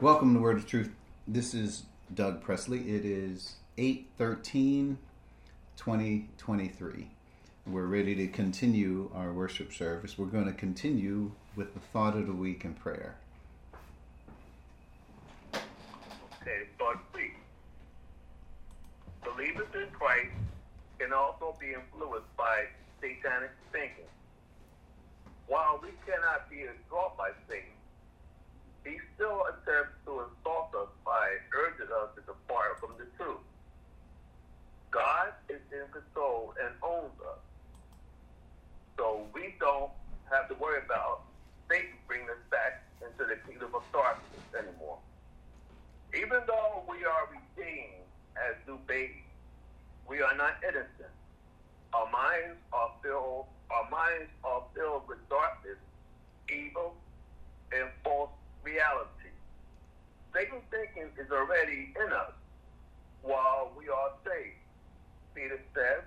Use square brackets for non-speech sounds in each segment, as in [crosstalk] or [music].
Welcome to Word Is Truth. This is Doug Presley. It is 8 13 2023. We're ready to continue our worship service. We're going to continue with the thought of the week and prayer. Okay, thought week. Believers in Christ can also be influenced by satanic thinking. While we cannot be absorbed by Satan, he still attempts to insult us by urging us to depart from the truth. God is in control and owns us. So we don't have to worry about Satan bringing us back into the kingdom of darkness anymore. Even though we are redeemed as new babies, we are not innocent. Our minds are filled our minds are filled with darkness, evil, and false reality. Satan thinking is already in us while we are saved. Peter says,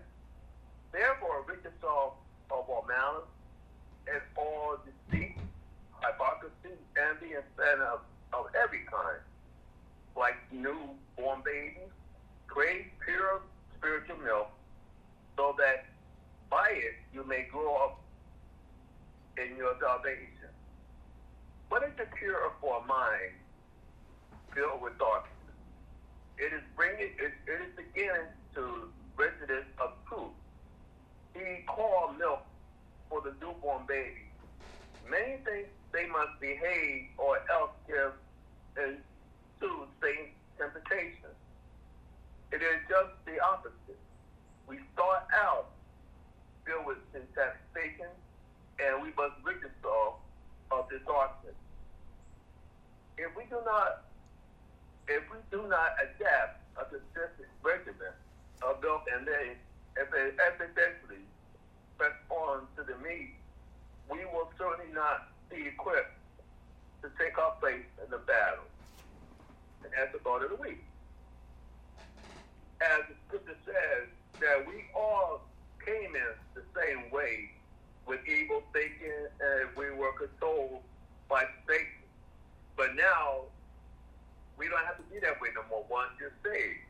Therefore, rid yourself of all malice and all deceit, hypocrisy, envy, and sin of, of every kind. Like newborn babies, crave pure spiritual milk, so that by it you may grow up in your salvation. What is the cure for a mind filled with darkness? It is bringing, it, it is beginning to residents of truth. He called milk for the newborn baby. Many think they must behave or else give into Satan's temptation. It is just the opposite. We start out filled with intoxication, and we must rid ourselves of this darkness. If we do not, if we do not adapt a consistent regimen of milk and evidently press on to the meat, we will certainly not be equipped to take our place in the battle. And that's the thought of the week. As the scripture says, that we all came in the same way with evil thinking and we were controlled by Satan. But now we don't have to be that way no more once you're saved.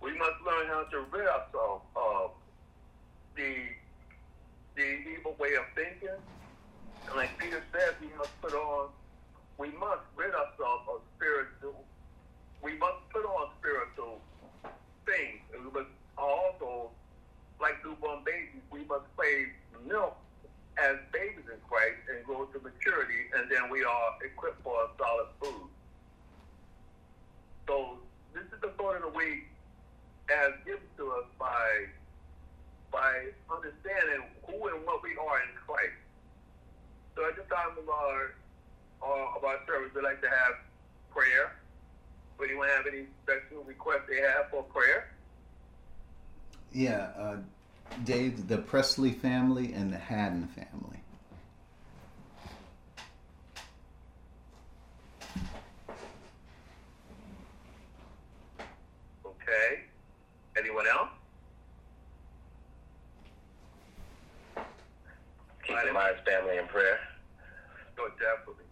We must learn how to rid ourselves of the the evil way of thinking. And like Peter said, we must put on we must rid ourselves of spiritual we must put on spiritual things. And we must also like newborn babies, we must crave milk as babies in Christ and grow to maturity, and then we are equipped for a solid food. So this is the thought of the week as given to us by by understanding who and what we are in Christ. So at this time of our uh, of our service, we'd like to have prayer. Would anyone have any special requests they have for prayer? Yeah, uh, Dave, the Presley family and the Haddon family. Okay. Anyone else? Keep the Myers family in prayer. Oh, definitely.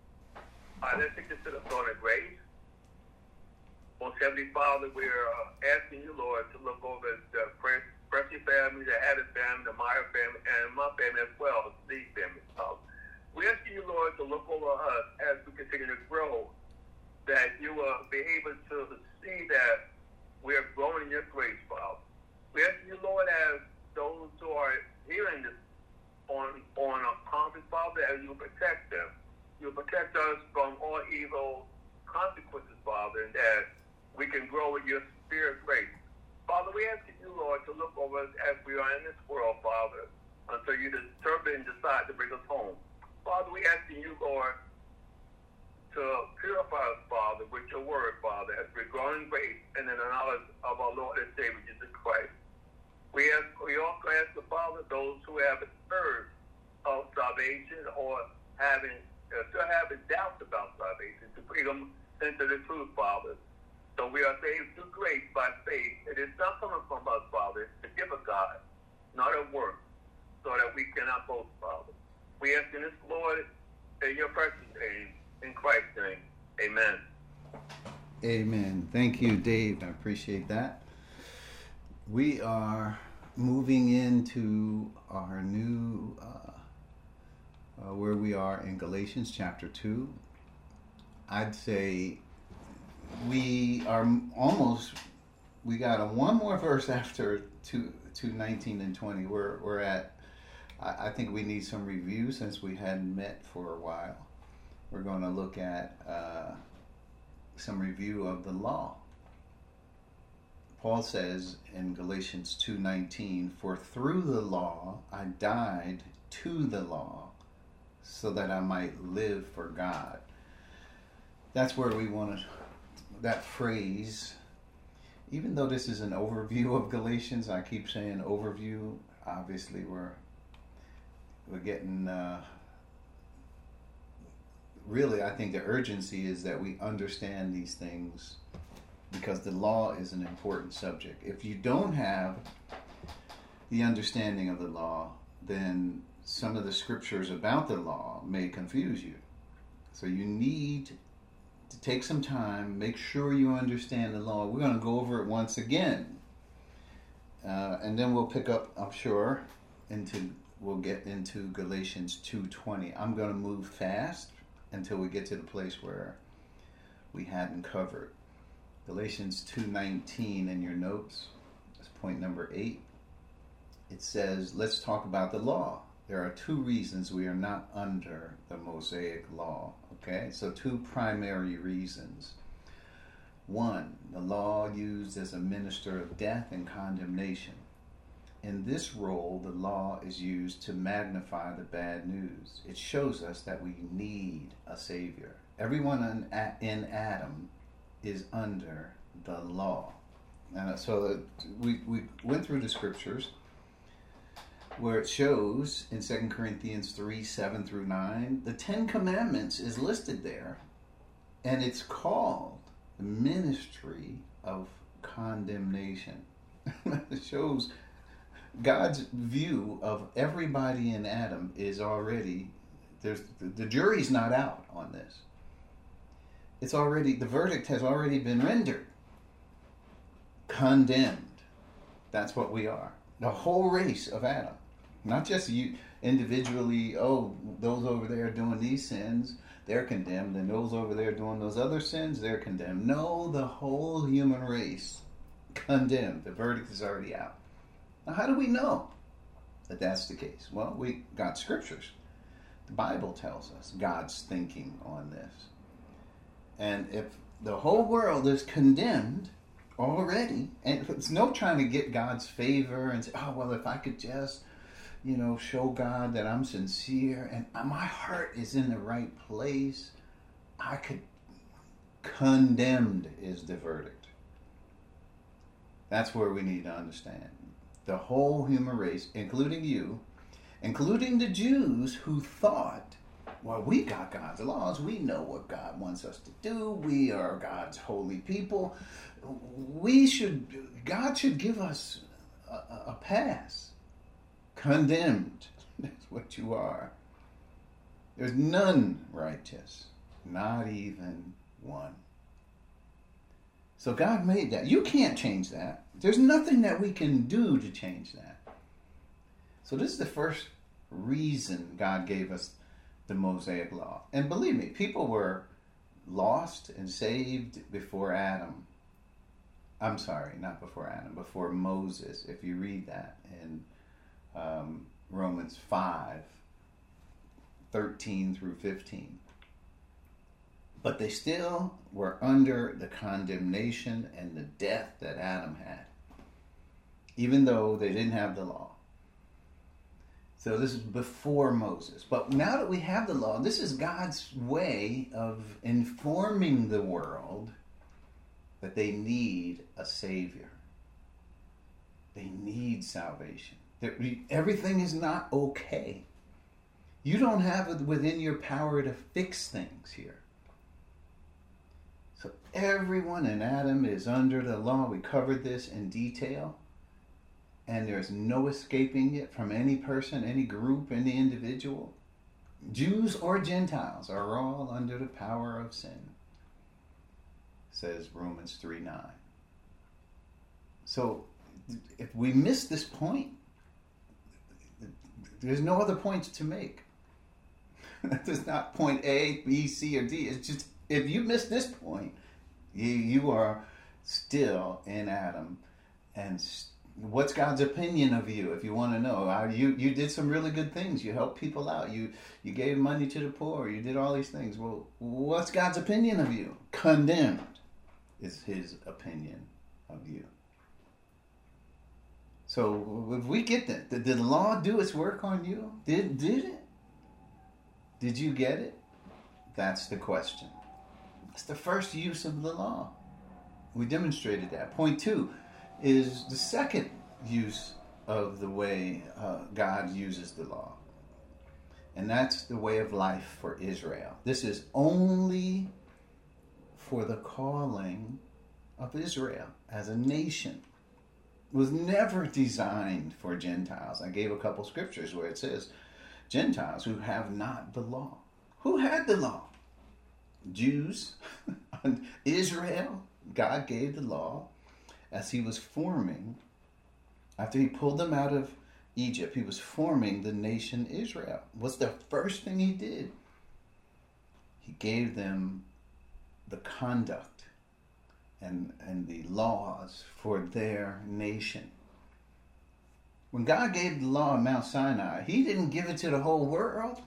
All right, let's take this to the throne of grace. Most Heavenly Father, we're uh, asking you, Lord, to look over the Presley family, the Addis family, the Meyer family, and my family as well, the family. Uh, we ask you, Lord, to look over us as we continue to grow, that you will be able to see that we are growing in your grace, Father. We ask you, Lord, as those who are hearing this on on a conference, Father, that you protect them. You protect us from all evil consequences, Father, and that we can grow with your spirit grace. Father, we ask you, Lord, to look over us as we are in this world, Father, until you determine and decide to bring us home. Father, we ask you, Lord, to purify us, Father, with your word, Father, as we're growing grace and in the knowledge of our Lord and Savior, Jesus Christ. We ask, we also ask the Father, those who have heard of salvation or having, uh, still having doubts about salvation, to bring them into the truth, Father. So we are saved through grace by faith. It is not coming from us, Father. It's the gift of God, not a work, so that we cannot boast, Father. We ask in this, Lord, in your precious name, in Christ's name. Amen. Amen. Thank you, Dave. I appreciate that. We are moving into our new, uh, uh, where we are in Galatians chapter 2. I'd say we are almost, we got a one more verse after 2, 2 19 and 20. We're, we're at, I, I think we need some review since we hadn't met for a while. We're going to look at uh, some review of the law. Paul says in Galatians 2:19, "For through the law I died to the law, so that I might live for God." That's where we want to that phrase even though this is an overview of Galatians, I keep saying overview. Obviously, we're we're getting uh, really. I think the urgency is that we understand these things because the law is an important subject. If you don't have the understanding of the law, then some of the scriptures about the law may confuse you. So you need take some time, make sure you understand the law. We're going to go over it once again. Uh, and then we'll pick up, I'm sure, into we'll get into Galatians 2:20. I'm going to move fast until we get to the place where we hadn't covered. Galatians 2:19 in your notes. That's point number 8. It says, "Let's talk about the law." There are two reasons we are not under the Mosaic law. Okay? So two primary reasons. One, the law used as a minister of death and condemnation. In this role, the law is used to magnify the bad news. It shows us that we need a Savior. Everyone in Adam is under the law. And so uh, we, we went through the scriptures where it shows in 2 Corinthians 3 7 through 9, the Ten Commandments is listed there, and it's called the ministry of condemnation. [laughs] it shows God's view of everybody in Adam is already there's the jury's not out on this. It's already the verdict has already been rendered. Condemned. That's what we are. The whole race of adam not just you individually oh those over there doing these sins they're condemned and those over there doing those other sins they're condemned. No the whole human race condemned. The verdict is already out. Now how do we know that that's the case? Well we got scriptures. The bible tells us god's thinking on this. And if the whole world is condemned already, and it's no trying to get God's favor and say, oh, well, if I could just, you know, show God that I'm sincere and my heart is in the right place, I could. Condemned is the verdict. That's where we need to understand. The whole human race, including you, including the Jews who thought well, we got God's laws. We know what God wants us to do. We are God's holy people. We should, God should give us a, a pass. Condemned. [laughs] That's what you are. There's none righteous, not even one. So God made that. You can't change that. There's nothing that we can do to change that. So this is the first reason God gave us the Mosaic Law. And believe me, people were lost and saved before Adam. I'm sorry, not before Adam, before Moses. If you read that in um, Romans 5 13 through 15. But they still were under the condemnation and the death that Adam had, even though they didn't have the law. So this is before Moses. But now that we have the law, this is God's way of informing the world that they need a Savior. They need salvation. Everything is not okay. You don't have it within your power to fix things here. So everyone in Adam is under the law. We covered this in detail and there's no escaping it from any person, any group, any individual. Jews or Gentiles are all under the power of sin. says Romans 3 9. So if we miss this point, there's no other points to make. [laughs] There's not point A, B, C, or D. It's just if you miss this point, you, you are still in Adam. And what's God's opinion of you? If you want to know, you you did some really good things. You helped people out. You you gave money to the poor. You did all these things. Well, what's God's opinion of you? Condemned is His opinion of you. So if we get that, did the law do its work on you? Did did it? Did you get it? That's the question. It's the first use of the law. We demonstrated that. Point two is the second use of the way uh, God uses the law. And that's the way of life for Israel. This is only for the calling of Israel as a nation was never designed for Gentiles. I gave a couple scriptures where it says Gentiles who have not the law. Who had the law? Jews, [laughs] Israel. God gave the law as he was forming, after he pulled them out of Egypt, he was forming the nation Israel. What's the first thing he did? He gave them the conduct and, and the laws for their nation. When God gave the law on Mount Sinai, He didn't give it to the whole world,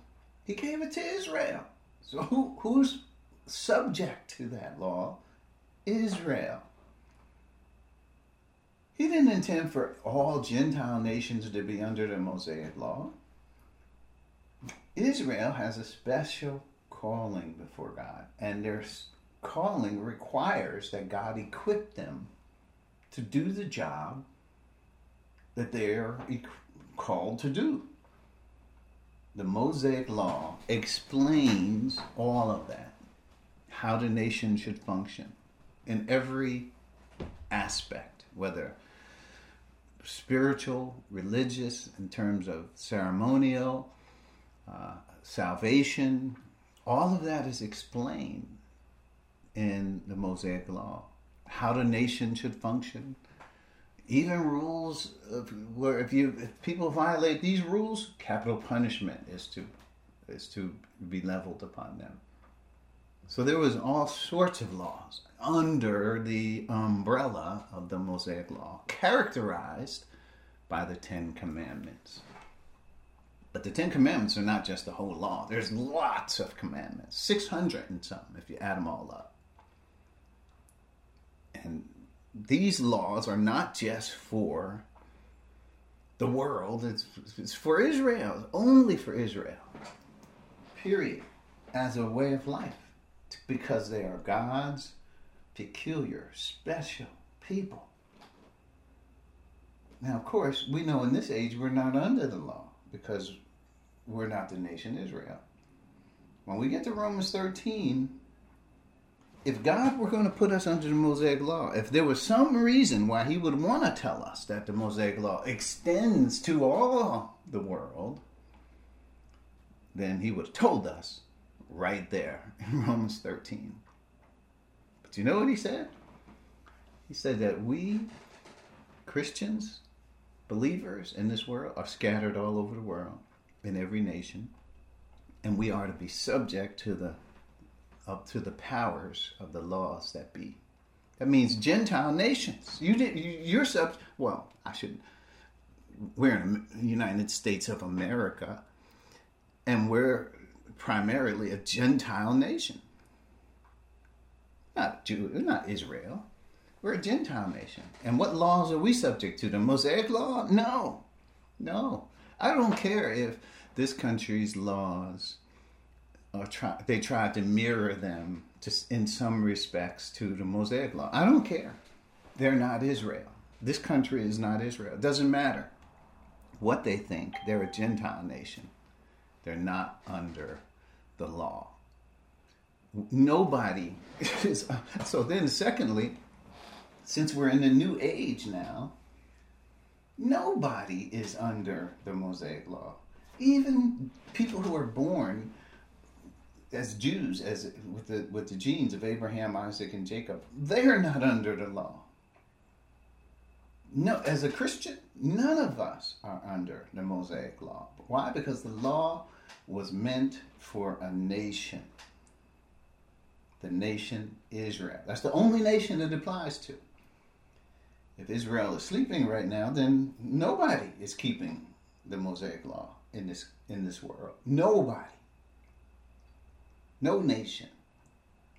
He gave it to Israel. So who, who's subject to that law? Israel. He didn't intend for all Gentile nations to be under the Mosaic law. Israel has a special calling before God, and there's calling requires that God equip them to do the job that they're called to do. The Mosaic Law explains all of that, how the nation should function in every aspect, whether spiritual, religious, in terms of ceremonial, uh, salvation, all of that is explained in the Mosaic Law, how the nation should function, even rules of where if you if people violate these rules, capital punishment is to is to be leveled upon them. So there was all sorts of laws under the umbrella of the Mosaic Law, characterized by the Ten Commandments. But the Ten Commandments are not just the whole law. There's lots of commandments, 600 and something if you add them all up. And these laws are not just for the world, it's, it's for Israel, only for Israel. Period. As a way of life. Because they are God's peculiar, special people. Now, of course, we know in this age we're not under the law because we're not the nation Israel. When we get to Romans 13, if God were going to put us under the Mosaic Law, if there was some reason why He would want to tell us that the Mosaic Law extends to all the world, then He would have told us right there in [laughs] Romans 13. But you know what He said? He said that we, Christians, believers in this world, are scattered all over the world, in every nation, and we are to be subject to the up to the powers of the laws that be. That means Gentile nations. You did you're sub. Well, I shouldn't. We're in the United States of America, and we're primarily a Gentile nation. Not Jew, not Israel. We're a Gentile nation. And what laws are we subject to? The Mosaic law? No, no. I don't care if this country's laws try, they tried to mirror them just in some respects to the Mosaic Law. I don't care. They're not Israel. This country is not Israel. It doesn't matter what they think. They're a Gentile nation. They're not under the law. Nobody [laughs] is. So then, secondly, since we're in the new age now, nobody is under the Mosaic law. Even people who are born as Jews, as with the with the genes of Abraham, Isaac, and Jacob, they're not under the law. No, as a Christian, none of us are under the Mosaic law. Why? Because the law was meant for a nation. The nation Israel. That's the only nation it applies to. If Israel is sleeping right now, then nobody is keeping the Mosaic law in this in this world. Nobody. No nation.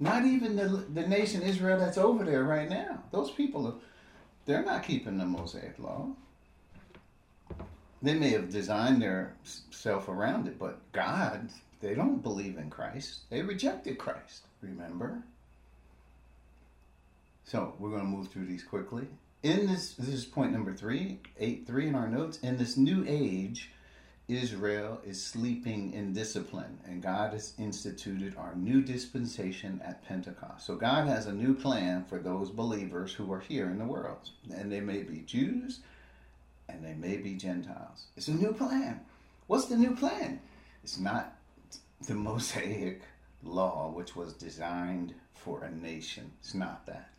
Not even the, the nation Israel that's over there right now. Those people, are, they're not keeping the Mosaic law. They may have designed their self around it, but God, they don't believe in Christ. They rejected Christ, remember? So we're going to move through these quickly. In this, this is point number three, eight three in our notes. In this new age, Israel is sleeping in discipline, and God has instituted our new dispensation at Pentecost. So, God has a new plan for those believers who are here in the world, and they may be Jews and they may be Gentiles. It's a new plan. What's the new plan? It's not the [laughs] Mosaic law, which was designed for a nation. It's not that.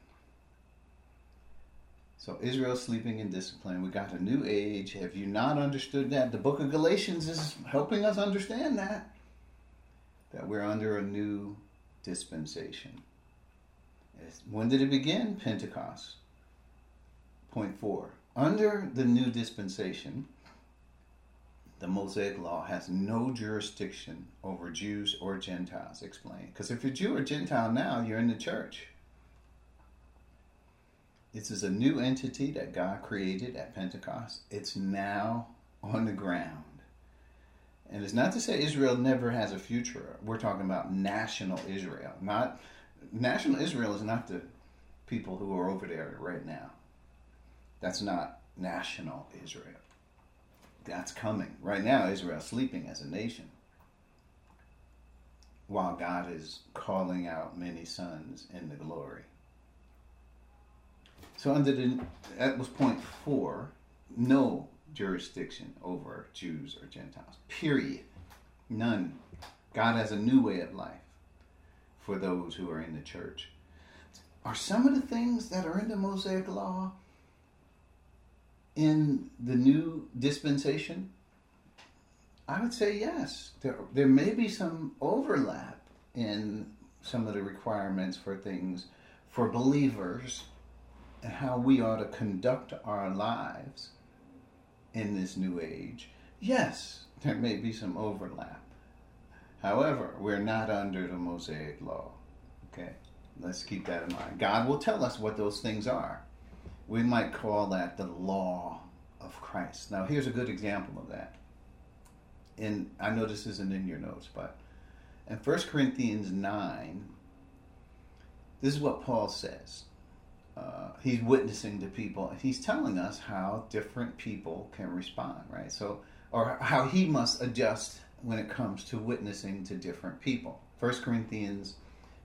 So Israel sleeping in discipline. We got a new age. Have you not understood that? The book of Galatians is helping us understand that. That we're under a new dispensation. When did it begin? Pentecost. Point four. Under the new dispensation, the Mosaic law has no jurisdiction over Jews or Gentiles. Explain. Because if you're Jew or Gentile now, you're in the church. This is a new entity that God created at Pentecost. It's now on the ground. And it's not to say Israel never has a future. We're talking about national Israel. Not national Israel is not the people who are over there right now. That's not national Israel. That's coming. Right now Israel's sleeping as a nation. While God is calling out many sons in the glory. So under the that was point four, no jurisdiction over Jews or Gentiles. Period. None. God has a new way of life for those who are in the church. Are some of the things that are in the Mosaic law in the new dispensation? I would say yes. There, there may be some overlap in some of the requirements for things for believers and how we ought to conduct our lives in this new age, yes, there may be some overlap. However, we're not under the Mosaic law. Okay? Let's keep that in mind. God will tell us what those things are. We might call that the law of Christ. Now, here's a good example of that. And I know this isn't in your notes, but in 1 Corinthians 9, this is what Paul says uh, he's witnessing to people. He's telling us how different people can respond, right? So, or how he must adjust when it comes to witnessing to different people. 1 Corinthians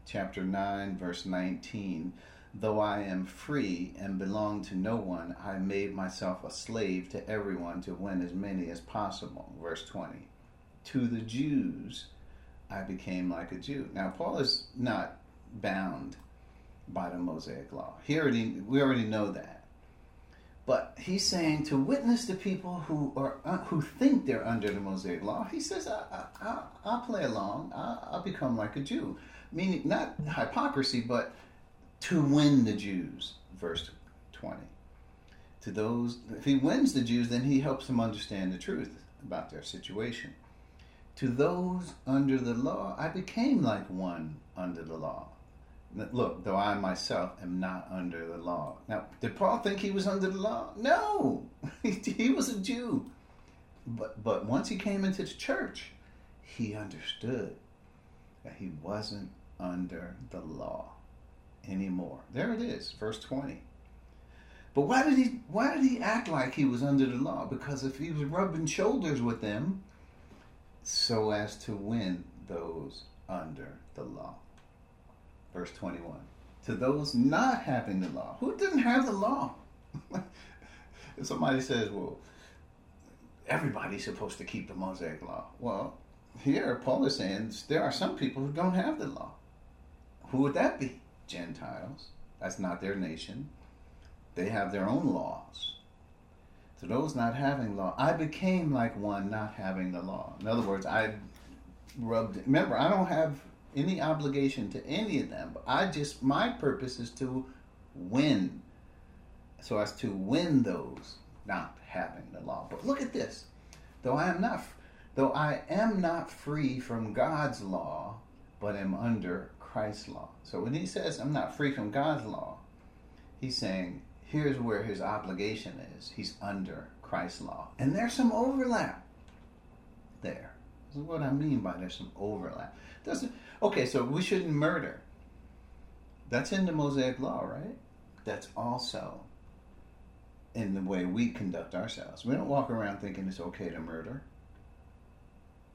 chapter 9 verse 19 though i am free and belong to no one i made myself a slave to everyone to win as many as possible verse 20 to the jews i became like a jew now paul is not bound by the Mosaic law. He already, we already know that. But he's saying to witness the people who are uh, who think they're under the Mosaic law. He says, I, will play along. I, I'll become like a Jew." Meaning not hypocrisy, but to win the Jews. Verse twenty. To those, if he wins the Jews, then he helps them understand the truth about their situation. To those under the law, I became like one under the law look, though I myself am not under the law. Now, did Paul think he was under the law? No, [laughs] he was a Jew. But but once he came into the church, he understood that he wasn't under the law anymore. There it is, verse twenty. But why did he why did he act like he was under the law? Because if he was rubbing shoulders with them, so as to win those under the law verse 21. To those not having the law. Who didn't have the law? [laughs] if somebody says, well, everybody's supposed to keep the Mosaic law. Well, here Paul is saying there are some people who don't have the law. Who would that be? Gentiles. That's not their nation. They have their own laws. To those not having law, I became like one not having the law. In other words, I rubbed. Remember, I don't have any obligation to any of them. I just my purpose is to win, so as to win those not having the law. But look at this: though I am not, though I am not free from God's law, but am under Christ's law. So when he says I'm not free from God's law, he's saying here's where his obligation is. He's under Christ's law, and there's some overlap there. This is what I mean by there's some overlap. Doesn't okay? So we shouldn't murder. That's in the Mosaic Law, right? That's also in the way we conduct ourselves. We don't walk around thinking it's okay to murder.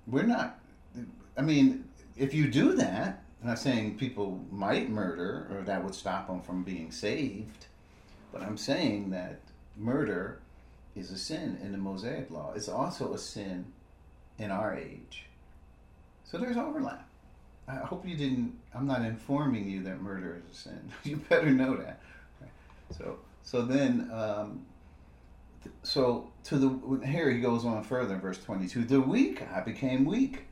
We're not. I mean, if you do that, I'm not saying people might murder or that would stop them from being saved, but I'm saying that murder is a sin in the Mosaic Law. It's also a sin in our age. So there's overlap. I hope you didn't. I'm not informing you that murder is a sin. [laughs] you better know that. So so then um, so to the here he goes on further verse 22. The weak I became weak.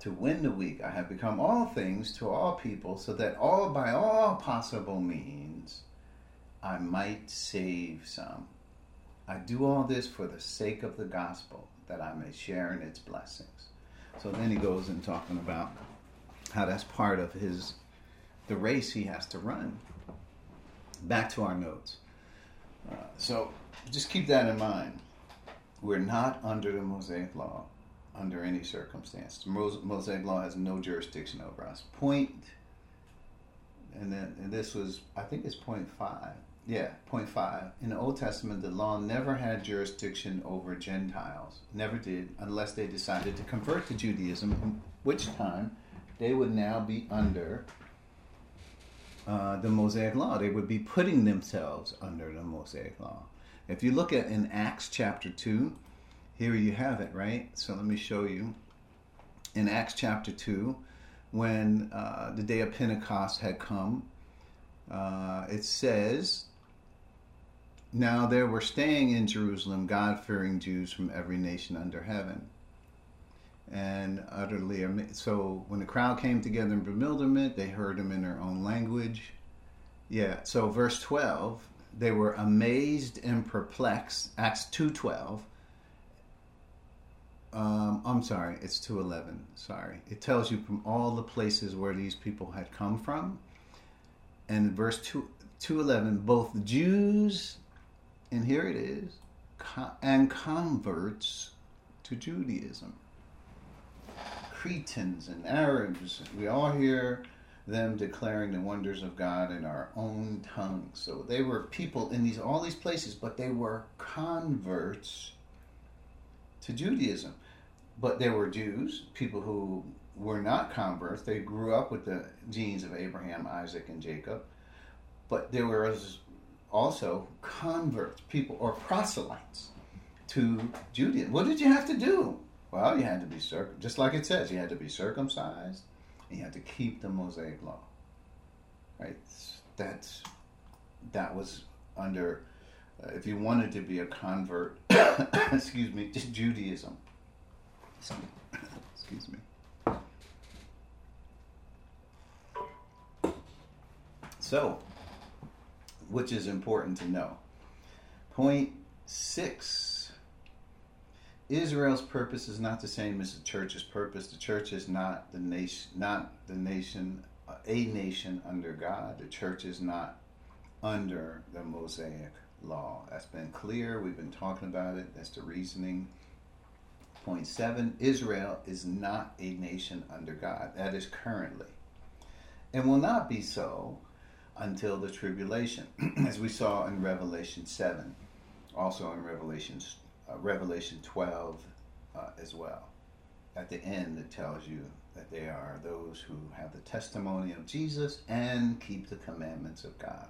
To win the weak I have become all things to all people, so that all by all possible means I might save some. I do all this for the sake of the gospel, that I may share in its blessings. So then he goes in talking about how that's part of his the race he has to run. Back to our notes. Uh, so just keep that in mind. We're not under the Mosaic Law under any circumstance. Mosaic Law has no jurisdiction over us. Point, and then and this was I think it's point five. Yeah, point five. In the Old Testament, the law never had jurisdiction over Gentiles. Never did, unless they decided to convert to Judaism, which time they would now be under uh, the Mosaic Law. They would be putting themselves under the Mosaic Law. If you look at in Acts chapter 2, here you have it, right? So let me show you. In Acts chapter 2, when uh, the day of Pentecost had come, uh, it says, Now there were staying in Jerusalem God fearing Jews from every nation under heaven and utterly so when the crowd came together in bewilderment they heard him in their own language. Yeah so verse 12 they were amazed and perplexed acts 2.12 um, i'm sorry it's 2.11 sorry. It tells you from all the places where these people had come from. And verse 2 211 both jews and here it is and converts to judaism Cretans and Arabs. We all hear them declaring the wonders of God in our own tongues. So they were people in these all these places, but they were converts to Judaism. But there were Jews, people who were not converts. They grew up with the genes of Abraham, Isaac, and Jacob. But there were also converts, people or proselytes to Judaism. What did you have to do? Well, you had to be circum, just like it says, you had to be circumcised, and you had to keep the Mosaic law. Right? That's that was under. Uh, if you wanted to be a convert, [coughs] excuse me, to Judaism. [coughs] Excuse me. So, which is important to know. Point six Israel's purpose is not the same as the church's purpose. The church is not the nation, not the nation, a nation under God. The church is not under the Mosaic law. That's been clear. We've been talking about it. That's the reasoning. Point seven Israel is not a nation under God. That is currently. And will not be so until the tribulation, [clears throat] as we saw in Revelation 7, also in Revelations uh, Revelation 12 uh, as well. At the end, it tells you that they are those who have the testimony of Jesus and keep the commandments of God.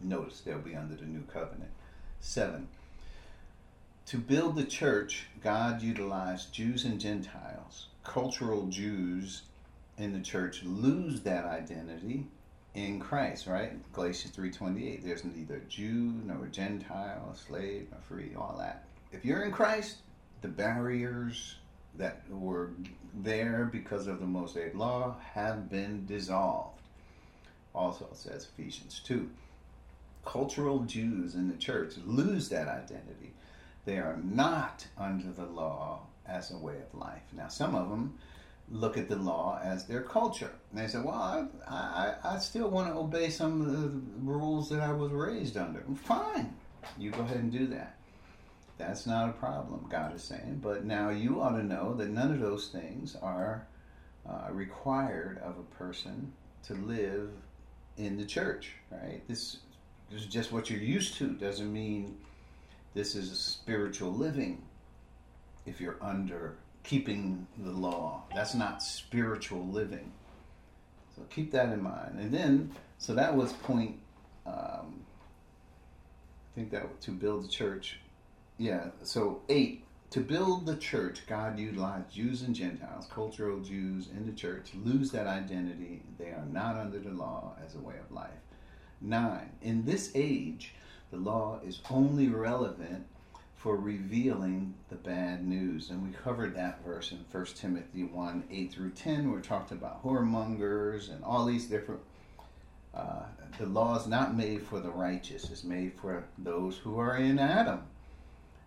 Notice they'll be under the new covenant. Seven, to build the church, God utilized Jews and Gentiles cultural Jews in the church lose that identity in Christ, right? Galatians 3:28. There's neither Jew nor Gentile, slave nor free, all that. If you're in Christ, the barriers that were there because of the Mosaic law have been dissolved. Also says Ephesians 2. Cultural Jews in the church lose that identity. They are not under the law as a way of life. Now, some of them look at the law as their culture. And they say, well, I, I, I still want to obey some of the rules that I was raised under. Fine. You go ahead and do that. That's not a problem, God is saying. But now you ought to know that none of those things are uh, required of a person to live in the church, right? This, this is just what you're used to. Doesn't mean this is a spiritual living if you're under keeping the law. That's not spiritual living. So keep that in mind. And then, so that was point, um, I think that to build the church. Yeah, so eight, to build the church, God utilized Jews and Gentiles, cultural Jews in the church, lose that identity. They are not under the law as a way of life. Nine, in this age, the law is only relevant for revealing the bad news. And we covered that verse in 1 Timothy 1 8 through 10, where we talked about whoremongers and all these different. Uh, the law is not made for the righteous, it's made for those who are in Adam.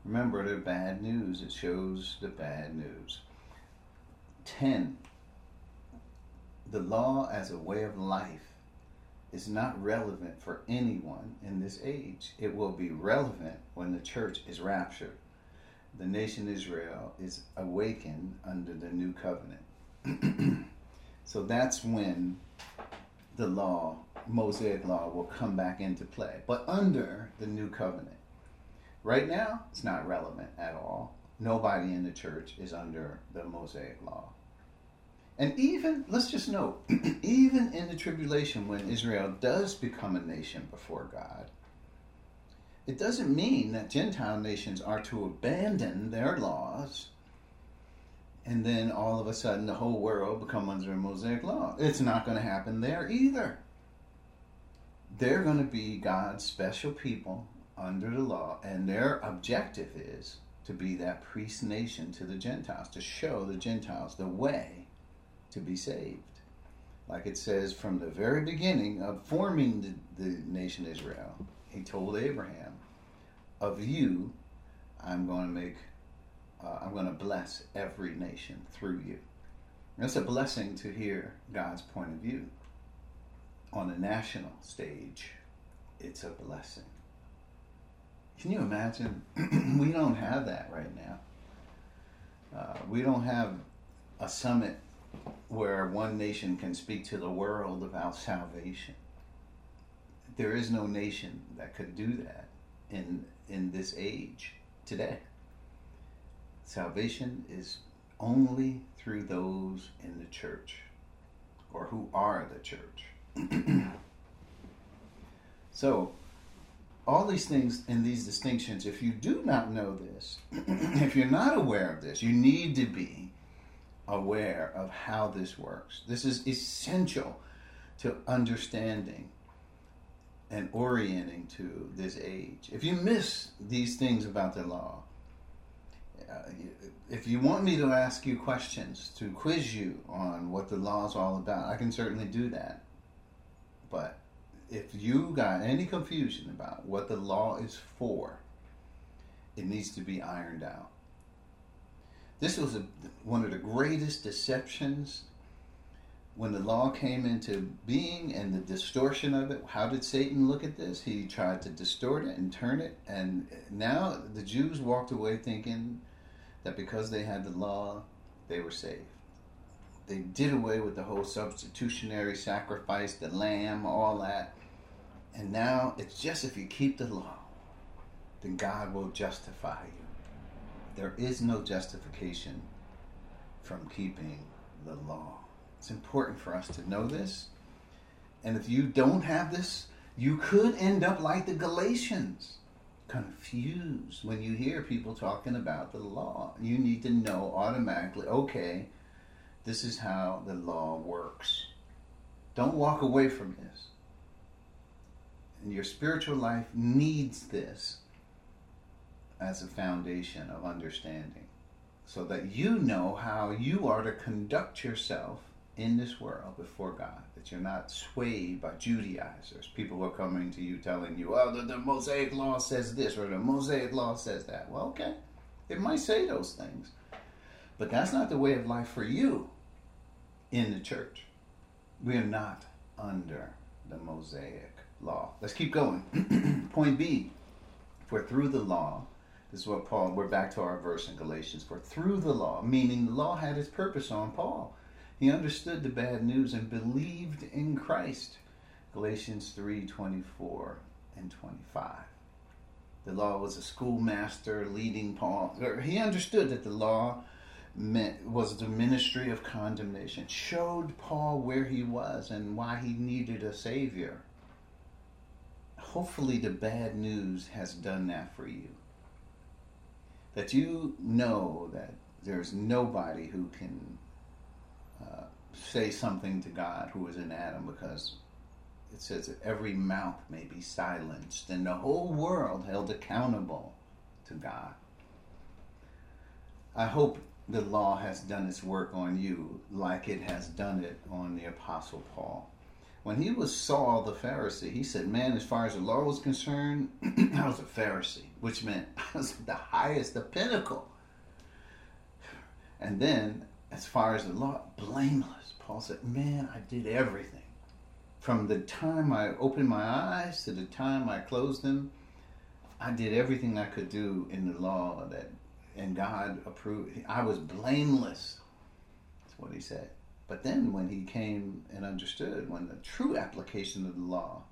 Remember the bad news, it shows the bad news. 10. The law as a way of life is not relevant for anyone in this age. It will be relevant when the church is raptured. The nation Israel is awakened under the new covenant. [clears throat] so that's when the law, Mosaic law, will come back into play, but under the new covenant. Right now, it's not relevant at all. Nobody in the church is under the Mosaic law. And even, let's just note, [clears throat] even in the tribulation, when Israel does become a nation before God, it doesn't mean that Gentile nations are to abandon their laws and then all of a sudden the whole world become under a Mosaic law. It's not going to happen there either. They're going to be God's special people under the law, and their objective is to be that priest nation to the Gentiles, to show the Gentiles the way to be saved. Like it says from the very beginning of forming the, the nation Israel, he told Abraham, Of you, I'm going to make, uh, I'm going to bless every nation through you. And it's a blessing to hear God's point of view. On a national stage, it's a blessing. Can you imagine? [clears throat] we don't have that right now. Uh, we don't have a summit where one nation can speak to the world about salvation. There is no nation that could do that in in this age today. Salvation is only through those in the church or who are the church. [clears throat] so, all these things and these distinctions, if you do not know this, [clears throat] if you're not aware of this, you need to be aware of how this works. This is essential to understanding and orienting to this age. If you miss these things about the law, uh, if you want me to ask you questions, to quiz you on what the law is all about, I can certainly do that. But if you got any confusion about what the law is for, it needs to be ironed out. This was a, one of the greatest deceptions when the law came into being and the distortion of it. How did Satan look at this? He tried to distort it and turn it. And now the Jews walked away thinking that because they had the law, they were saved. They did away with the whole substitutionary sacrifice, the lamb, all that. And now it's just if you keep the law, then God will justify you. There is no justification from keeping the law. It's important for us to know this. And if you don't have this, you could end up like the Galatians, confused when you hear people talking about the law. You need to know automatically, okay, This is how the law works. Don't walk away from this. And your spiritual life needs this as a foundation of understanding so that you know how you are to conduct yourself in this world before God. That you're not swayed by Judaizers, people are coming to you telling you, oh, the, the Mosaic law says this or the Mosaic law says that. Well, okay, it might say those things, but that's not the way of life for you in the church. We are not under the Mosaic law. Let's keep going. [clears throat] Point B for through the law, this is what Paul, we're back to our verse in Galatians, for through the law, meaning the law had its purpose on Paul. He understood the bad news and believed in Christ. Galatians 3 24 and 25. The law was a schoolmaster leading Paul. He understood that the law was the ministry of condemnation, showed Paul where he was and why he needed a Savior. Hopefully, the bad news has done that for you. That you know that there's nobody who can uh, say something to God who is in Adam because it says that every mouth may be silenced and the whole world held accountable to God. I hope the law has done its work on you like it has done it on the Apostle Paul. When he was Saul the Pharisee, he said, Man, as far as the law was concerned, [clears throat] I was a Pharisee, which meant [laughs] I was the highest, the pinnacle. And then, as far as the law, blameless. Paul said, Man, I did everything. From the time I opened my eyes to the time I closed them, I did everything I could do in the law that and God approved. I was blameless. That's what he said. But then when he came and understood, when the true application of the law,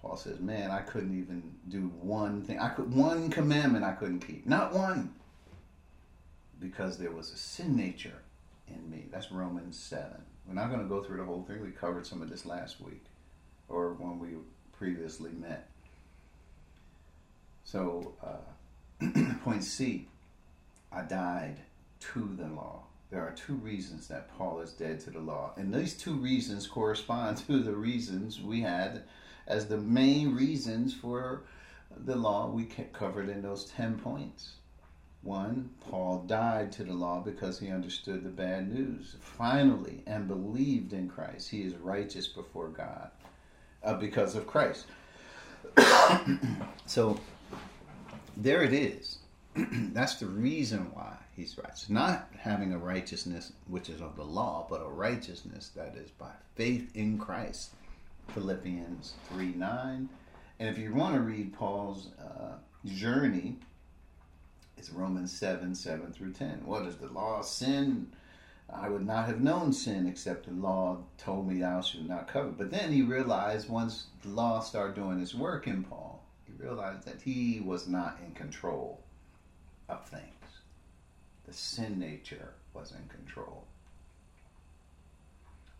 Paul says, "Man, I couldn't even do one thing. I could one commandment I couldn't keep, not one, because there was a sin nature in me." That's Romans seven. We're not going to go through the whole thing. We covered some of this last week, or when we previously met. So. Uh, [clears throat] Point C I died to the law. There are two reasons that Paul is dead to the law. And these two reasons correspond to the reasons we had as the main reasons for the law we covered in those 10 points. One, Paul died to the law because he understood the bad news. Finally, and believed in Christ. He is righteous before God uh, because of Christ. [coughs] so, there it is. [clears throat] That's the reason why he's righteous. Not having a righteousness which is of the law, but a righteousness that is by faith in Christ. Philippians 3 9. And if you want to read Paul's uh, journey, it's Romans 7 7 through 10. What is the law? Sin. I would not have known sin except the law told me thou should not covet. But then he realized once the law started doing its work in Paul, realized that he was not in control of things. The sin nature was in control.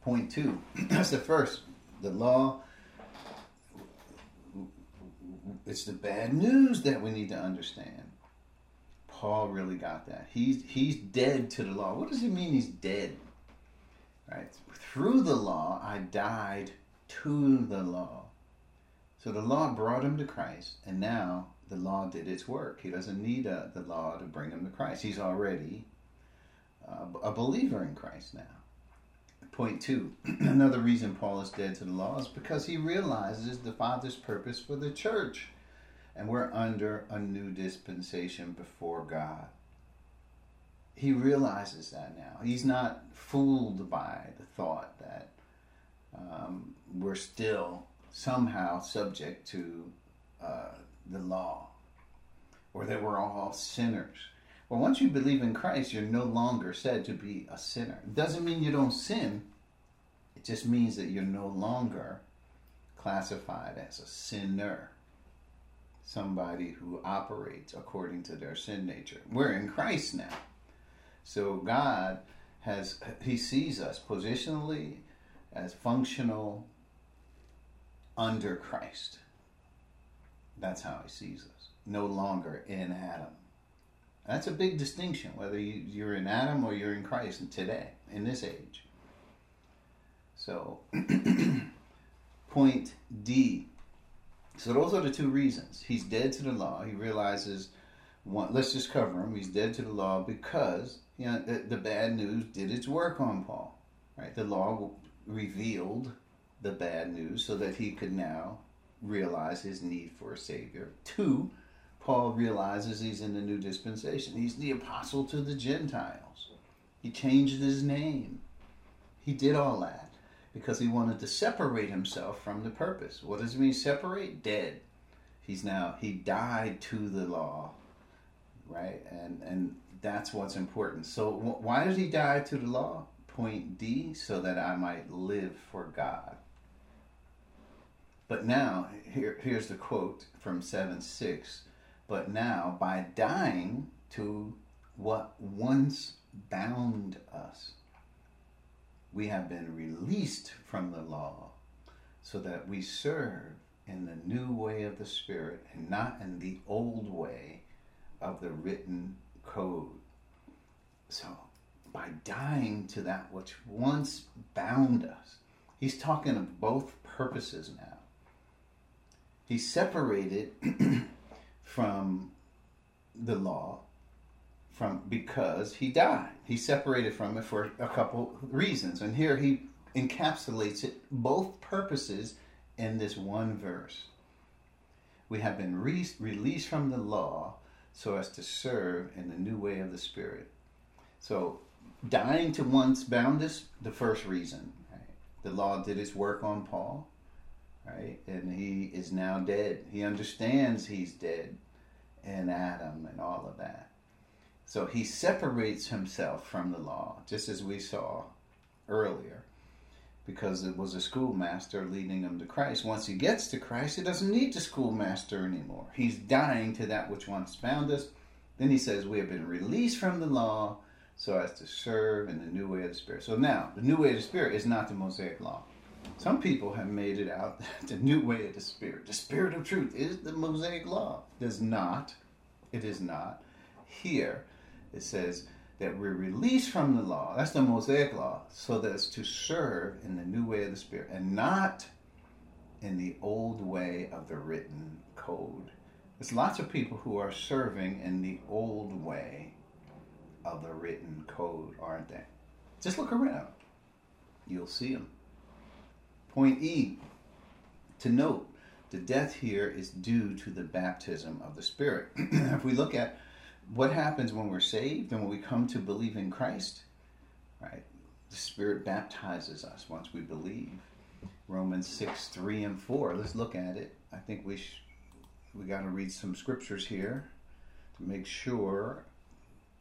Point two [clears throat] that's the first. The law, it's the bad news that we need to understand. Paul really got that. He's, he's dead to the law. What does it mean he's dead? Right? Through the law, I died to the law. So the law brought him to Christ, and now the law did its work. He doesn't need a, the law to bring him to Christ. He's already uh, a believer in Christ now. Point two [clears throat] another reason Paul is dead to the law is because he realizes the Father's purpose for the church. And we're under a new dispensation before God. He realizes that now. He's not fooled by the thought that um, we're still somehow subject to uh, the law or that we're all sinners. Well, once you believe in Christ, you're no longer said to be a sinner. It doesn't mean you don't sin, it just means that you're no longer classified as a sinner. Somebody who operates according to their sin nature. We're in Christ now. So God has, He sees us positionally as functional under Christ. That's how he sees us. No longer in Adam. That's a big distinction, whether you, you're in Adam or you're in Christ today, in this age. So, [clears throat] point D. So those are the two reasons. He's dead to the law. He realizes, one, let's just cover him. He's dead to the law because you know, the, the bad news did its work on Paul. Right? The law revealed the bad news so that he could now realize his need for a savior. Two, Paul realizes he's in the new dispensation. He's the apostle to the Gentiles. He changed his name. He did all that because he wanted to separate himself from the purpose. What does it mean separate? Dead. He's now he died to the law, right? And and that's what's important. So why did he die to the law? Point D, so that I might live for God. But now, here, here's the quote from 7 6. But now, by dying to what once bound us, we have been released from the law so that we serve in the new way of the Spirit and not in the old way of the written code. So, by dying to that which once bound us, he's talking of both purposes now. He's separated [clears throat] from the law from because he died. He separated from it for a couple reasons. And here he encapsulates it both purposes in this one verse. We have been re- released from the law so as to serve in the new way of the Spirit. So, dying to once bound us, the first reason. Right? The law did its work on Paul, right? And he is now dead. He understands he's dead and Adam and all of that. So he separates himself from the law, just as we saw earlier, because it was a schoolmaster leading him to Christ. Once he gets to Christ, he doesn't need the schoolmaster anymore. He's dying to that which once bound us. Then he says, We have been released from the law so as to serve in the new way of the Spirit. So now, the new way of the Spirit is not the Mosaic law. Some people have made it out that [laughs] the new way of the Spirit, the Spirit of truth, is the Mosaic law. It is not. It is not. Here, it says that we're released from the law, that's the Mosaic law, so that it's to serve in the new way of the Spirit and not in the old way of the written code. There's lots of people who are serving in the old way of the written code, aren't they? Just look around. You'll see them. Point E to note the death here is due to the baptism of the Spirit. [clears throat] if we look at what happens when we're saved and when we come to believe in Christ, right? The Spirit baptizes us once we believe. Romans 6, 3 and 4. Let's look at it. I think we sh- we got to read some scriptures here to make sure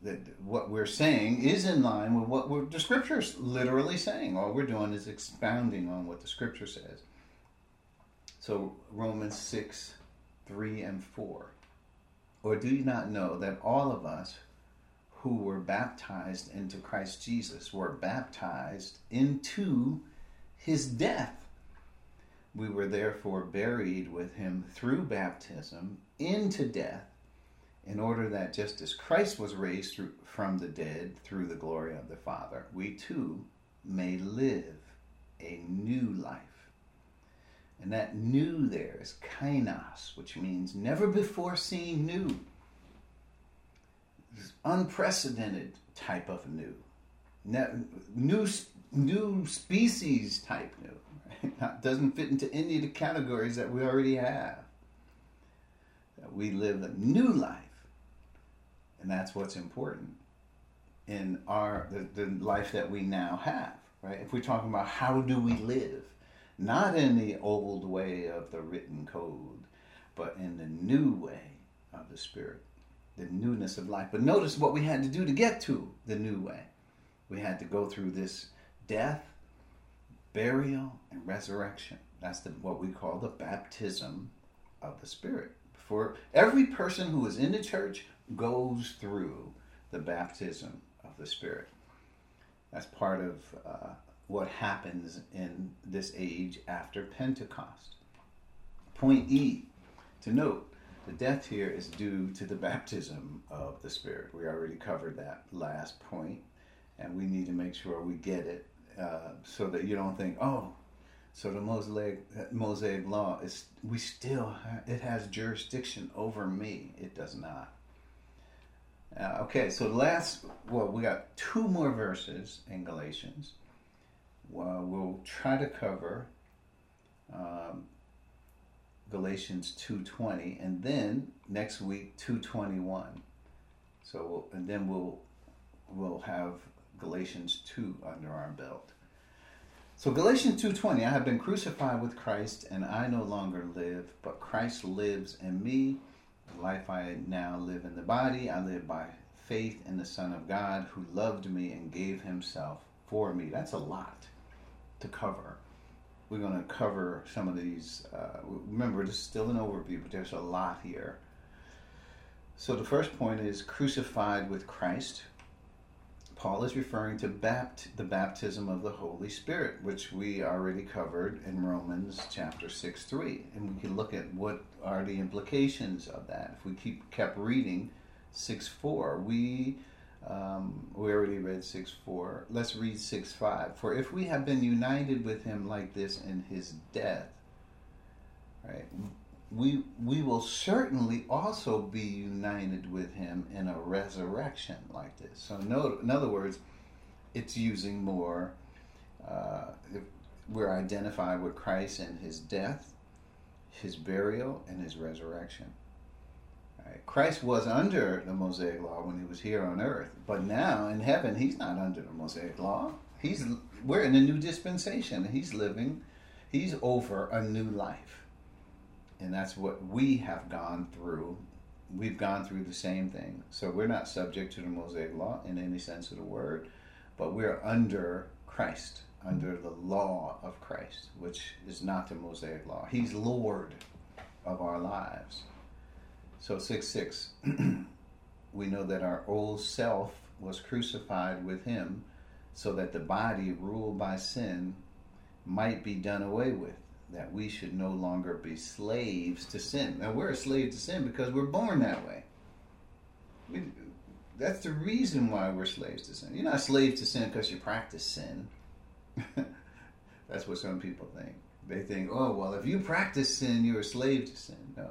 that what we're saying is in line with what the scripture's literally saying. All we're doing is expounding on what the scripture says. So Romans 6, 3 and 4. Or do you not know that all of us who were baptized into Christ Jesus were baptized into his death? We were therefore buried with him through baptism into death, in order that just as Christ was raised through, from the dead through the glory of the Father, we too may live a new life. And that new there is kainos, which means never before seen new. This unprecedented type of new. New, new species type new. [laughs] Right? Doesn't fit into any of the categories that we already have. That we live a new life. And that's what's important in our the, the life that we now have. Right? If we're talking about how do we live, not in the old way of the written code, but in the new way of the Spirit, the newness of life. But notice what we had to do to get to the new way. We had to go through this death, burial, and resurrection. That's the, what we call the baptism of the Spirit. For every person who is in the church goes through the baptism of the Spirit. That's part of uh, what happens in this age after Pentecost. Point E to note The death here is due to the baptism of the Spirit. We already covered that last point, and we need to make sure we get it uh, so that you don't think, oh, so the Mosaic Mosaic law is we still it has jurisdiction over me. It does not. Uh, okay, so last well, we got two more verses in Galatians. Well, we'll try to cover um, Galatians two twenty, and then next week two twenty one. So and then we'll we'll have Galatians two under our belt. So Galatians 2:20 I have been crucified with Christ and I no longer live but Christ lives in me life I now live in the body. I live by faith in the son of God who loved me and gave himself for me. That's a lot to cover. We're going to cover some of these uh, remember this is still an overview but there's a lot here. So the first point is crucified with Christ Paul is referring to bapt- the baptism of the Holy Spirit, which we already covered in Romans chapter 6 3. And we can look at what are the implications of that. If we keep kept reading 6 4, we, um, we already read 6 4. Let's read 6 5. For if we have been united with him like this in his death, right, we we will certainly also be united with him in a resurrection like this. So, no, in other words, it's using more. Uh, we're identified with Christ in his death, his burial, and his resurrection. Right? Christ was under the Mosaic law when he was here on earth, but now in heaven, he's not under the Mosaic law. He's we're in a new dispensation. He's living. He's over a new life and that's what we have gone through. We've gone through the same thing. So we're not subject to the Mosaic law in any sense of the word, but we're under Christ, under the law of Christ, which is not the Mosaic law. He's Lord of our lives. So 6 6, [clears throat] we know that our old self was crucified with him so that the body ruled by sin might be done away with that we should no longer be slaves to sin. Now we're a slave to sin because we're born that way. We, that's the reason why we're slaves to sin. You're not slaves to sin because you practice sin. [laughs] that's what some people think. They think, oh well, if you practice sin, you're a slave to sin. No,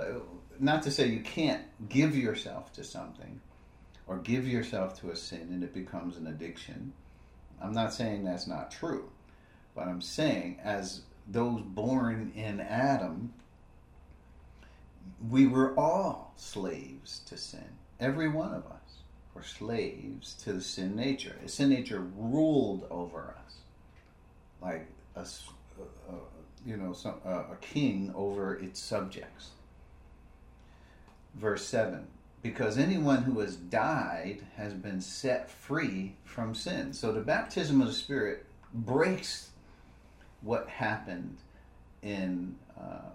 uh, not to say you can't give yourself to something or give yourself to a sin and it becomes an addiction. I'm not saying that's not true, but I'm saying as those born in Adam, we were all slaves to sin. Every one of us were slaves to the sin nature. The sin nature ruled over us, like a, a, you know, some, a, a king over its subjects. Verse seven. Because anyone who has died has been set free from sin. So the baptism of the Spirit breaks what happened in uh,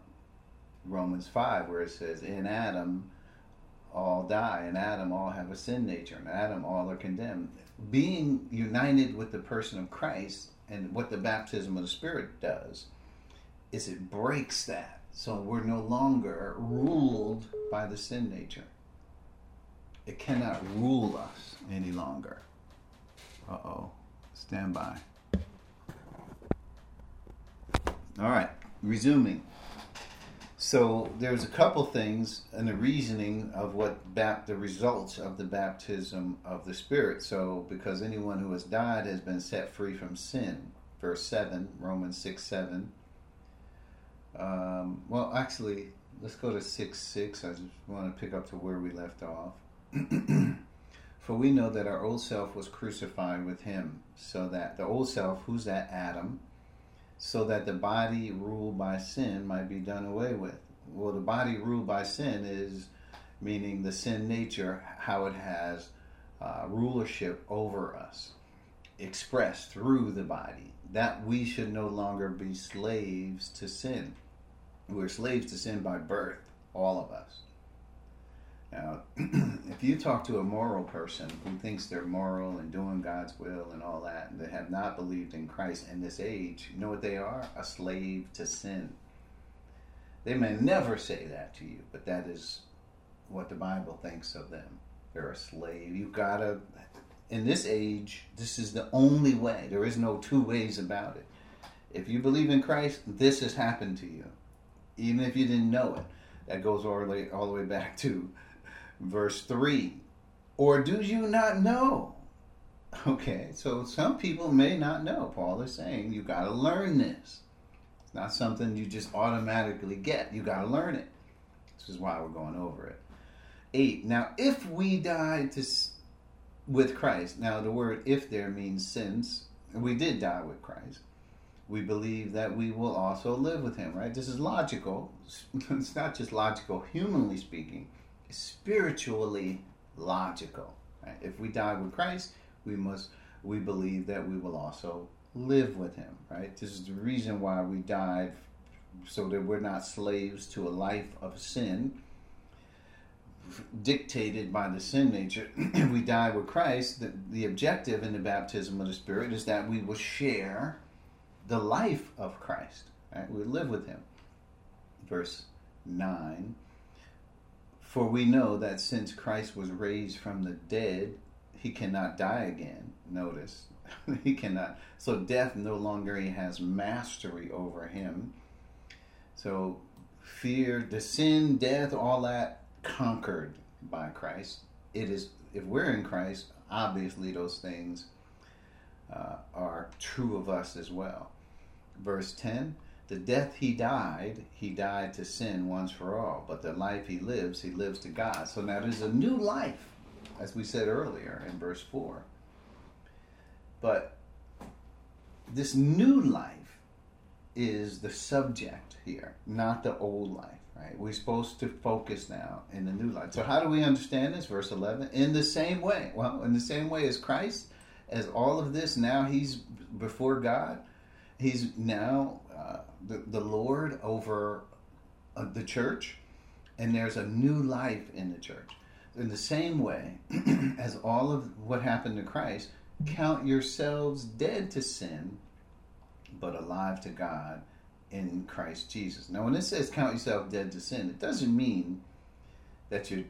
Romans 5, where it says, In Adam all die, in Adam all have a sin nature, in Adam all are condemned. Being united with the person of Christ and what the baptism of the Spirit does is it breaks that. So we're no longer ruled by the sin nature. It cannot rule us any longer. Uh oh. Stand by. All right, resuming. So there's a couple things and the reasoning of what bap- the results of the baptism of the Spirit. So because anyone who has died has been set free from sin. Verse seven, Romans six seven. Um, well, actually, let's go to six six. I just want to pick up to where we left off. [clears throat] For we know that our old self was crucified with him, so that the old self, who's that Adam, so that the body ruled by sin might be done away with. Well, the body ruled by sin is meaning the sin nature, how it has uh, rulership over us, expressed through the body. That we should no longer be slaves to sin. We're slaves to sin by birth, all of us. Now, [clears throat] if you talk to a moral person who thinks they're moral and doing God's will and all that, and they have not believed in Christ in this age, you know what they are? A slave to sin. They may never say that to you, but that is what the Bible thinks of them. They're a slave. You've gotta, in this age, this is the only way. There is no two ways about it. If you believe in Christ, this has happened to you, even if you didn't know it. That goes all the way, all the way back to verse 3. Or do you not know? Okay, so some people may not know. Paul is saying you got to learn this. It's not something you just automatically get. You got to learn it. This is why we're going over it. 8. Now, if we died to, with Christ, now the word if there means since, we did die with Christ, we believe that we will also live with him, right? This is logical. [laughs] It's not just logical, humanly speaking, spiritually logical. Right? If we die with Christ, we must we believe that we will also live with him, right? This is the reason why we died so that we're not slaves to a life of sin dictated by the sin nature, if [clears throat] we die with Christ, the, the objective in the baptism of the Spirit is that we will share the life of Christ. Right? We live with Him. Verse 9 For we know that since Christ was raised from the dead, He cannot die again. Notice, [laughs] He cannot. So death no longer has mastery over Him. So fear, the sin, death, all that conquered by Christ. It is, if we're in Christ, obviously those things uh, are true of us as well. Verse 10 The death he died, he died to sin once for all, but the life he lives, he lives to God. So now there's a new life, as we said earlier in verse 4. But this new life is the subject here, not the old life. Right? We're supposed to focus now in the new life. So how do we understand this? Verse 11. In the same way. Well, in the same way as Christ, as all of this, now he's before God. He's now uh, the, the Lord over uh, the church. And there's a new life in the church. In the same way [clears throat] as all of what happened to Christ, count yourselves dead to sin, but alive to God in Christ Jesus. Now, when it says count yourself dead to sin, it doesn't mean that you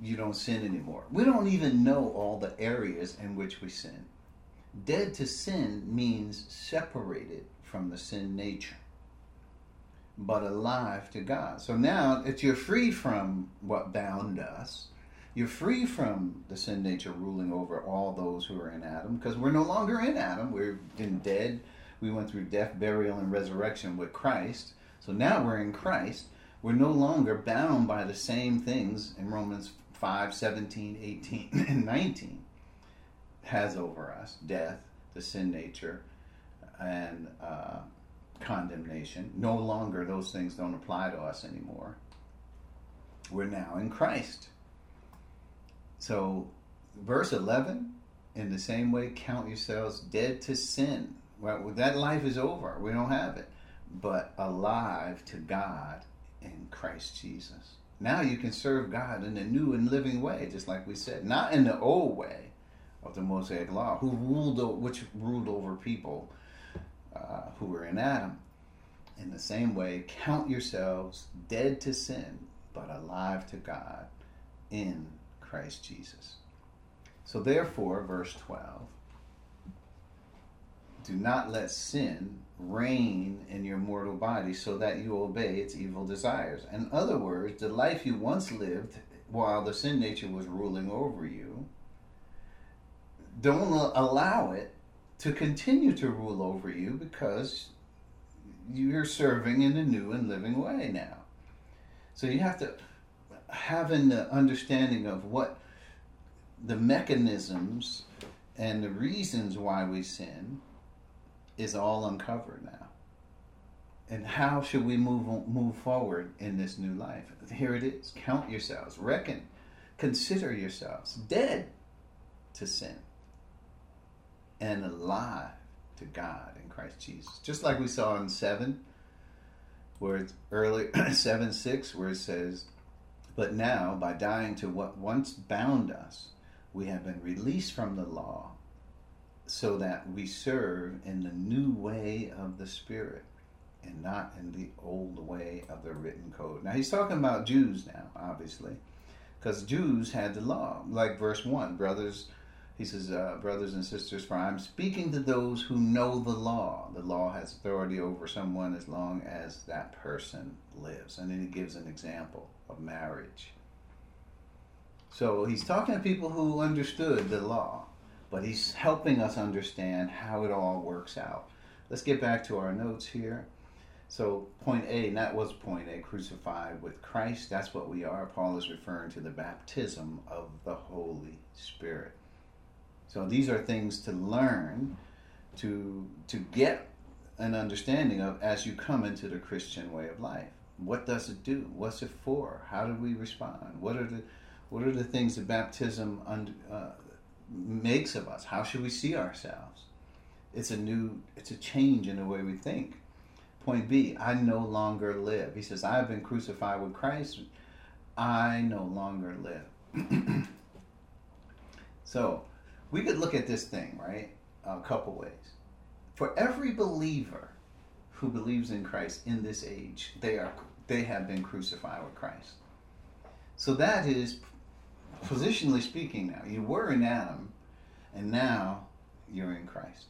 you don't sin anymore. We don't even know all the areas in which we sin. Dead to sin means separated from the sin nature, but alive to God. So now that you're free from what bound us, you're free from the sin nature ruling over all those who are in Adam, because we're no longer in Adam. We're in dead we went through death, burial, and resurrection with Christ. So now we're in Christ. We're no longer bound by the same things in Romans 5, 17, 18, [laughs] and 19 has over us death, the sin nature, and uh, condemnation. No longer those things don't apply to us anymore. We're now in Christ. So, verse 11, in the same way, count yourselves dead to sin well, that life is over. We don't have it. But alive to God in Christ Jesus. Now you can serve God in a new and living way, just like we said. Not in the old way of the Mosaic law, who ruled, which ruled over people uh, who were in Adam. In the same way, count yourselves dead to sin, but alive to God in Christ Jesus. So, therefore, verse 12 do not let sin reign in your mortal body so that you obey its evil desires. In other words, the life you once lived while the sin nature was ruling over you, don't allow it to continue to rule over you because you're serving in a new and living way now. So you have to have an understanding of what the mechanisms and the reasons why we sin is all uncovered now. And how should we move move forward in this new life? Here it is. Count yourselves, reckon, consider yourselves dead to sin and alive to God in Christ Jesus. Just like we saw in 7, where it's early [clears throat] 7 6, where it says, But now, by dying to what once bound us, we have been released from the law so that we serve in the new way of the Spirit. and not in the old way of the written code. Now he's talking about Jews now, obviously, because Jews had the law. Like verse 1, brothers, he says, uh, brothers and sisters, for I'm speaking to those who know the law. The law has authority over someone as long as that person lives. And then he gives an example of marriage. So he's talking to people who understood the law, but he's helping us understand how it all works out. Let's get back to our notes here. So, point A, and that was point A, crucified with Christ. That's what we are. Paul is referring to the baptism of the Holy Spirit. So, these are things to learn, to, to get an understanding of as you come into the Christian way of life. What does it do? What's it for? How do we respond? What are the what are the things that baptism uh, makes of us? How should we see ourselves? It's a new, it's a change in the way we think. Point B, I no longer live. He says, I have been crucified with Christ. I no longer live. [clears throat] so we could look at this thing, right? A couple ways. For every believer who believes in Christ in this age, they are they have been crucified with Christ. So that is positionally speaking now. You were in Adam and now you're in Christ.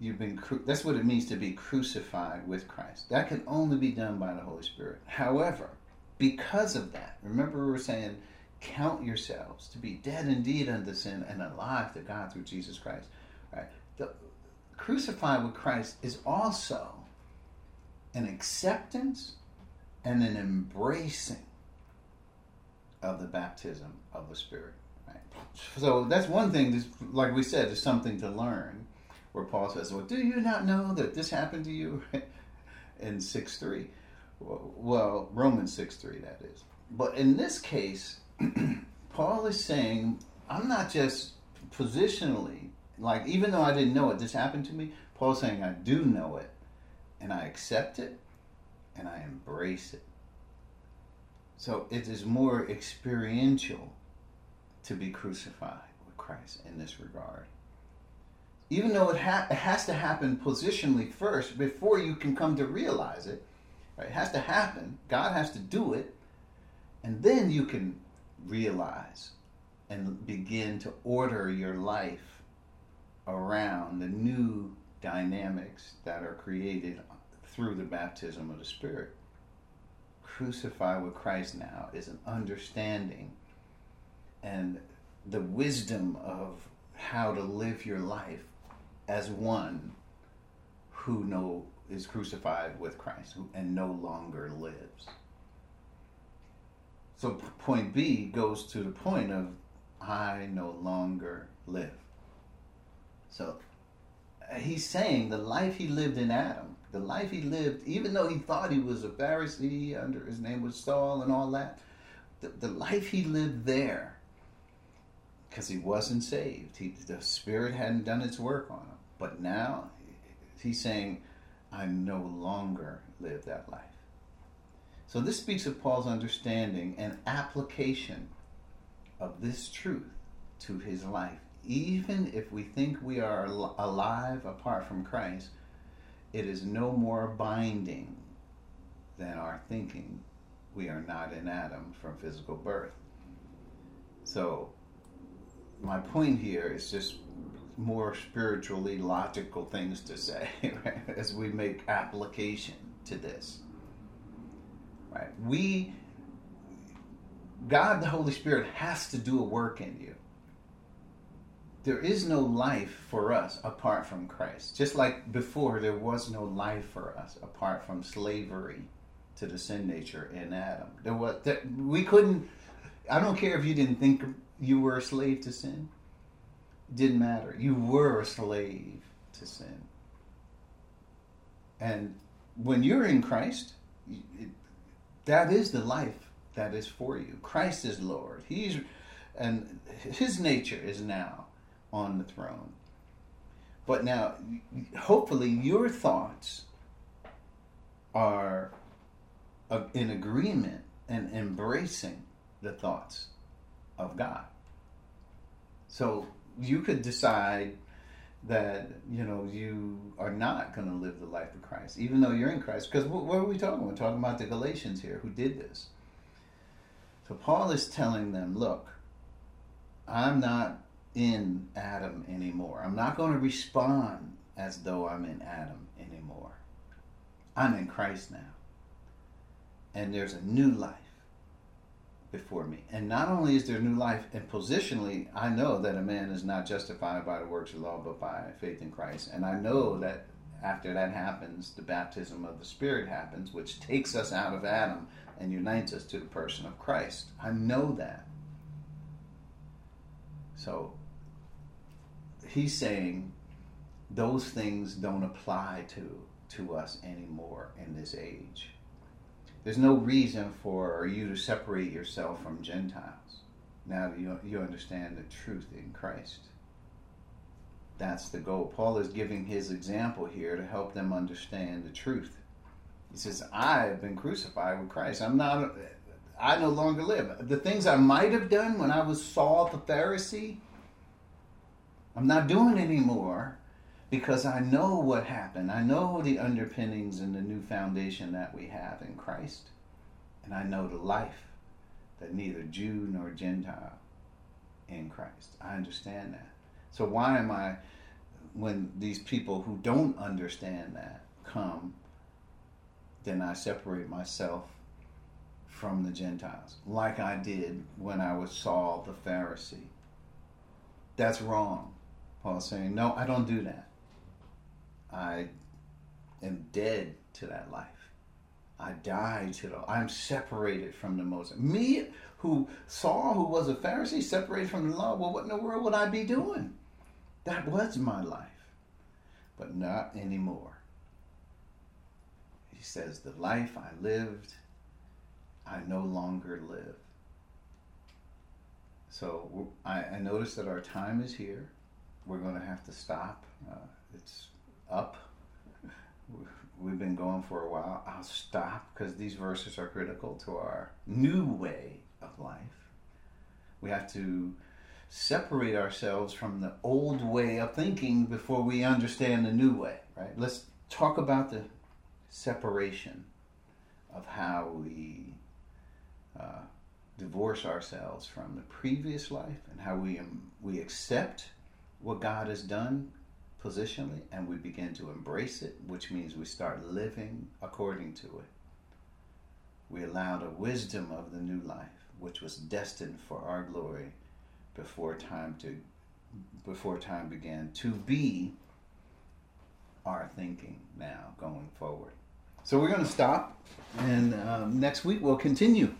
You've been cru- that's what it means to be crucified with Christ. That can only be done by the Holy Spirit. However, because of that, remember we were saying count yourselves to be dead indeed unto sin and alive to God through Jesus Christ. Right? The crucified with Christ is also an acceptance and an embracing of the baptism of the Spirit. Right? So that's one thing. That's, like we said, is something to learn. Where Paul says, "Well, do you not know that this happened to you?" [laughs] in six three, well, Romans six three that is. But in this case, [clears throat] Paul is saying, "I'm not just positionally like, even though I didn't know it, this happened to me." Paul's saying, "I do know it, and I accept it, and I embrace it." So it is more experiential to be crucified with Christ in this regard. Even though it, ha- it has to happen positionally first before you can come to realize it, right? It has to happen. God has to do it, and then you can realize and begin to order your life around the new dynamics that are created through the baptism of the Spirit Crucify with Christ now is an understanding and the wisdom of how to live your life as one who know is crucified with Christ and no longer lives. So point B goes to the point of I no longer live. So uh, he's saying the life he lived in Adam the life he lived, even though he thought he was a Pharisee, under his name was Saul and all that, the, the life he lived there, because he wasn't saved, he, the Spirit hadn't done its work on him. But now he's saying, I no longer live that life. So this speaks of Paul's understanding and application of this truth to his life. Even if we think we are alive apart from Christ, it is no more binding than our thinking we are not in Adam from physical birth. So, my point here is just more spiritually logical things to say [laughs] right? as we make application to this. Right? We, God the Holy Spirit has to do a work in you there is no life for us apart from Christ. Just like before, there was no life for us apart from slavery to the sin nature in Adam. There was that we couldn't. I don't care if you didn't think you were a slave to sin. Didn't matter. You were a slave to sin. And when you're in Christ, it, that is the life that is for you. Christ is Lord. He's and his nature is now on the throne. But now, hopefully, your thoughts are in agreement and embracing the thoughts of God. So you could decide, that you know you are not going to live the life of Christ, even though you're in Christ. Because what, what are we talking about? We're talking about the Galatians here who did this. So Paul is telling them, look, I'm not in Adam anymore. I'm not going to respond as though I'm in Adam anymore. I'm in Christ now. And there's a new life before me. And not only is there new life, and positionally, I know that a man is not justified by the works of law, but by faith in Christ. And I know that after that happens, the baptism of the Spirit happens, which takes us out of Adam and unites us to the person of Christ. I know that. So he's saying those things don't apply to to us anymore in this age. There's no reason for you to separate yourself from Gentiles. Now that you, you understand the truth in Christ. That's the goal. Paul is giving his example here to help them understand the truth. He says, I have been crucified with Christ. I'm not, I no longer live. The things I might have done when I was Saul the Pharisee, I'm not doing anymore because I know what happened. I know the underpinnings and the new foundation that we have in Christ. And I know the life that neither Jew nor Gentile in Christ. I understand that. So why am I when these people who don't understand that come, then I separate myself from the Gentiles, like I did when I was Saul the Pharisee. That's wrong. Paul's saying, No, I don't do that. I am dead to that life. I die to the. I'm separated from the Moses. Me, who saw who was a Pharisee, separated from the law. Well, what in the world would I be doing? That was my life, but not anymore. He says, "The life I lived, I no longer live." So I, I notice that our time is here. We're going to have to stop. Uh, it's up. We've been going for a while. I'll stop because these verses are critical to our new way of life. We have to separate ourselves from the old way of thinking before we understand the new way, right? Let's talk about the separation of how we uh, divorce ourselves from the previous life and how we um, we accept what God has done positionally and we begin to embrace it, which means we start living according to it. We allow the wisdom of the new life, which was destined for our glory before time to before time began to be our thinking now going forward. So we're going to stop, and um, next week we'll continue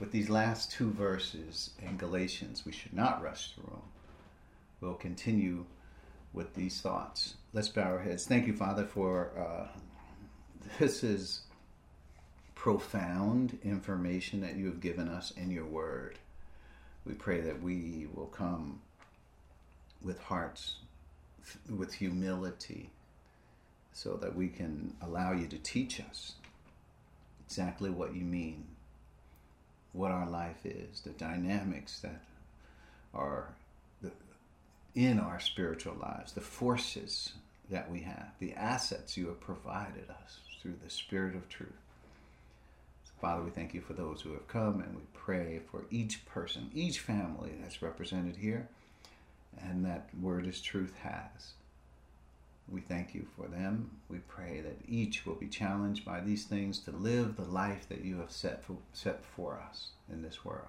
with these last two verses in Galatians. We should not rush through them. We'll continue with these thoughts. Let's bow our heads. Thank you, Father, for uh, this is profound information that you have given us in your word. We pray that we will come with hearts, with humility, so that we can allow you to teach us exactly what you mean, what our life is, the dynamics that are in our spiritual lives, the forces that we have, the assets you have provided us through the Spirit of truth. Father, we thank you for those who have come and we pray for each person, each family that's represented here, and that Word is Truth has. We thank you for them. We pray that each will be challenged by these things to live the life that you have set for, set for us in this world.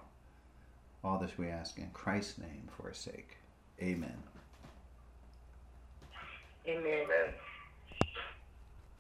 All this we ask in Christ's name for his sake. Amen. Amen. Amen.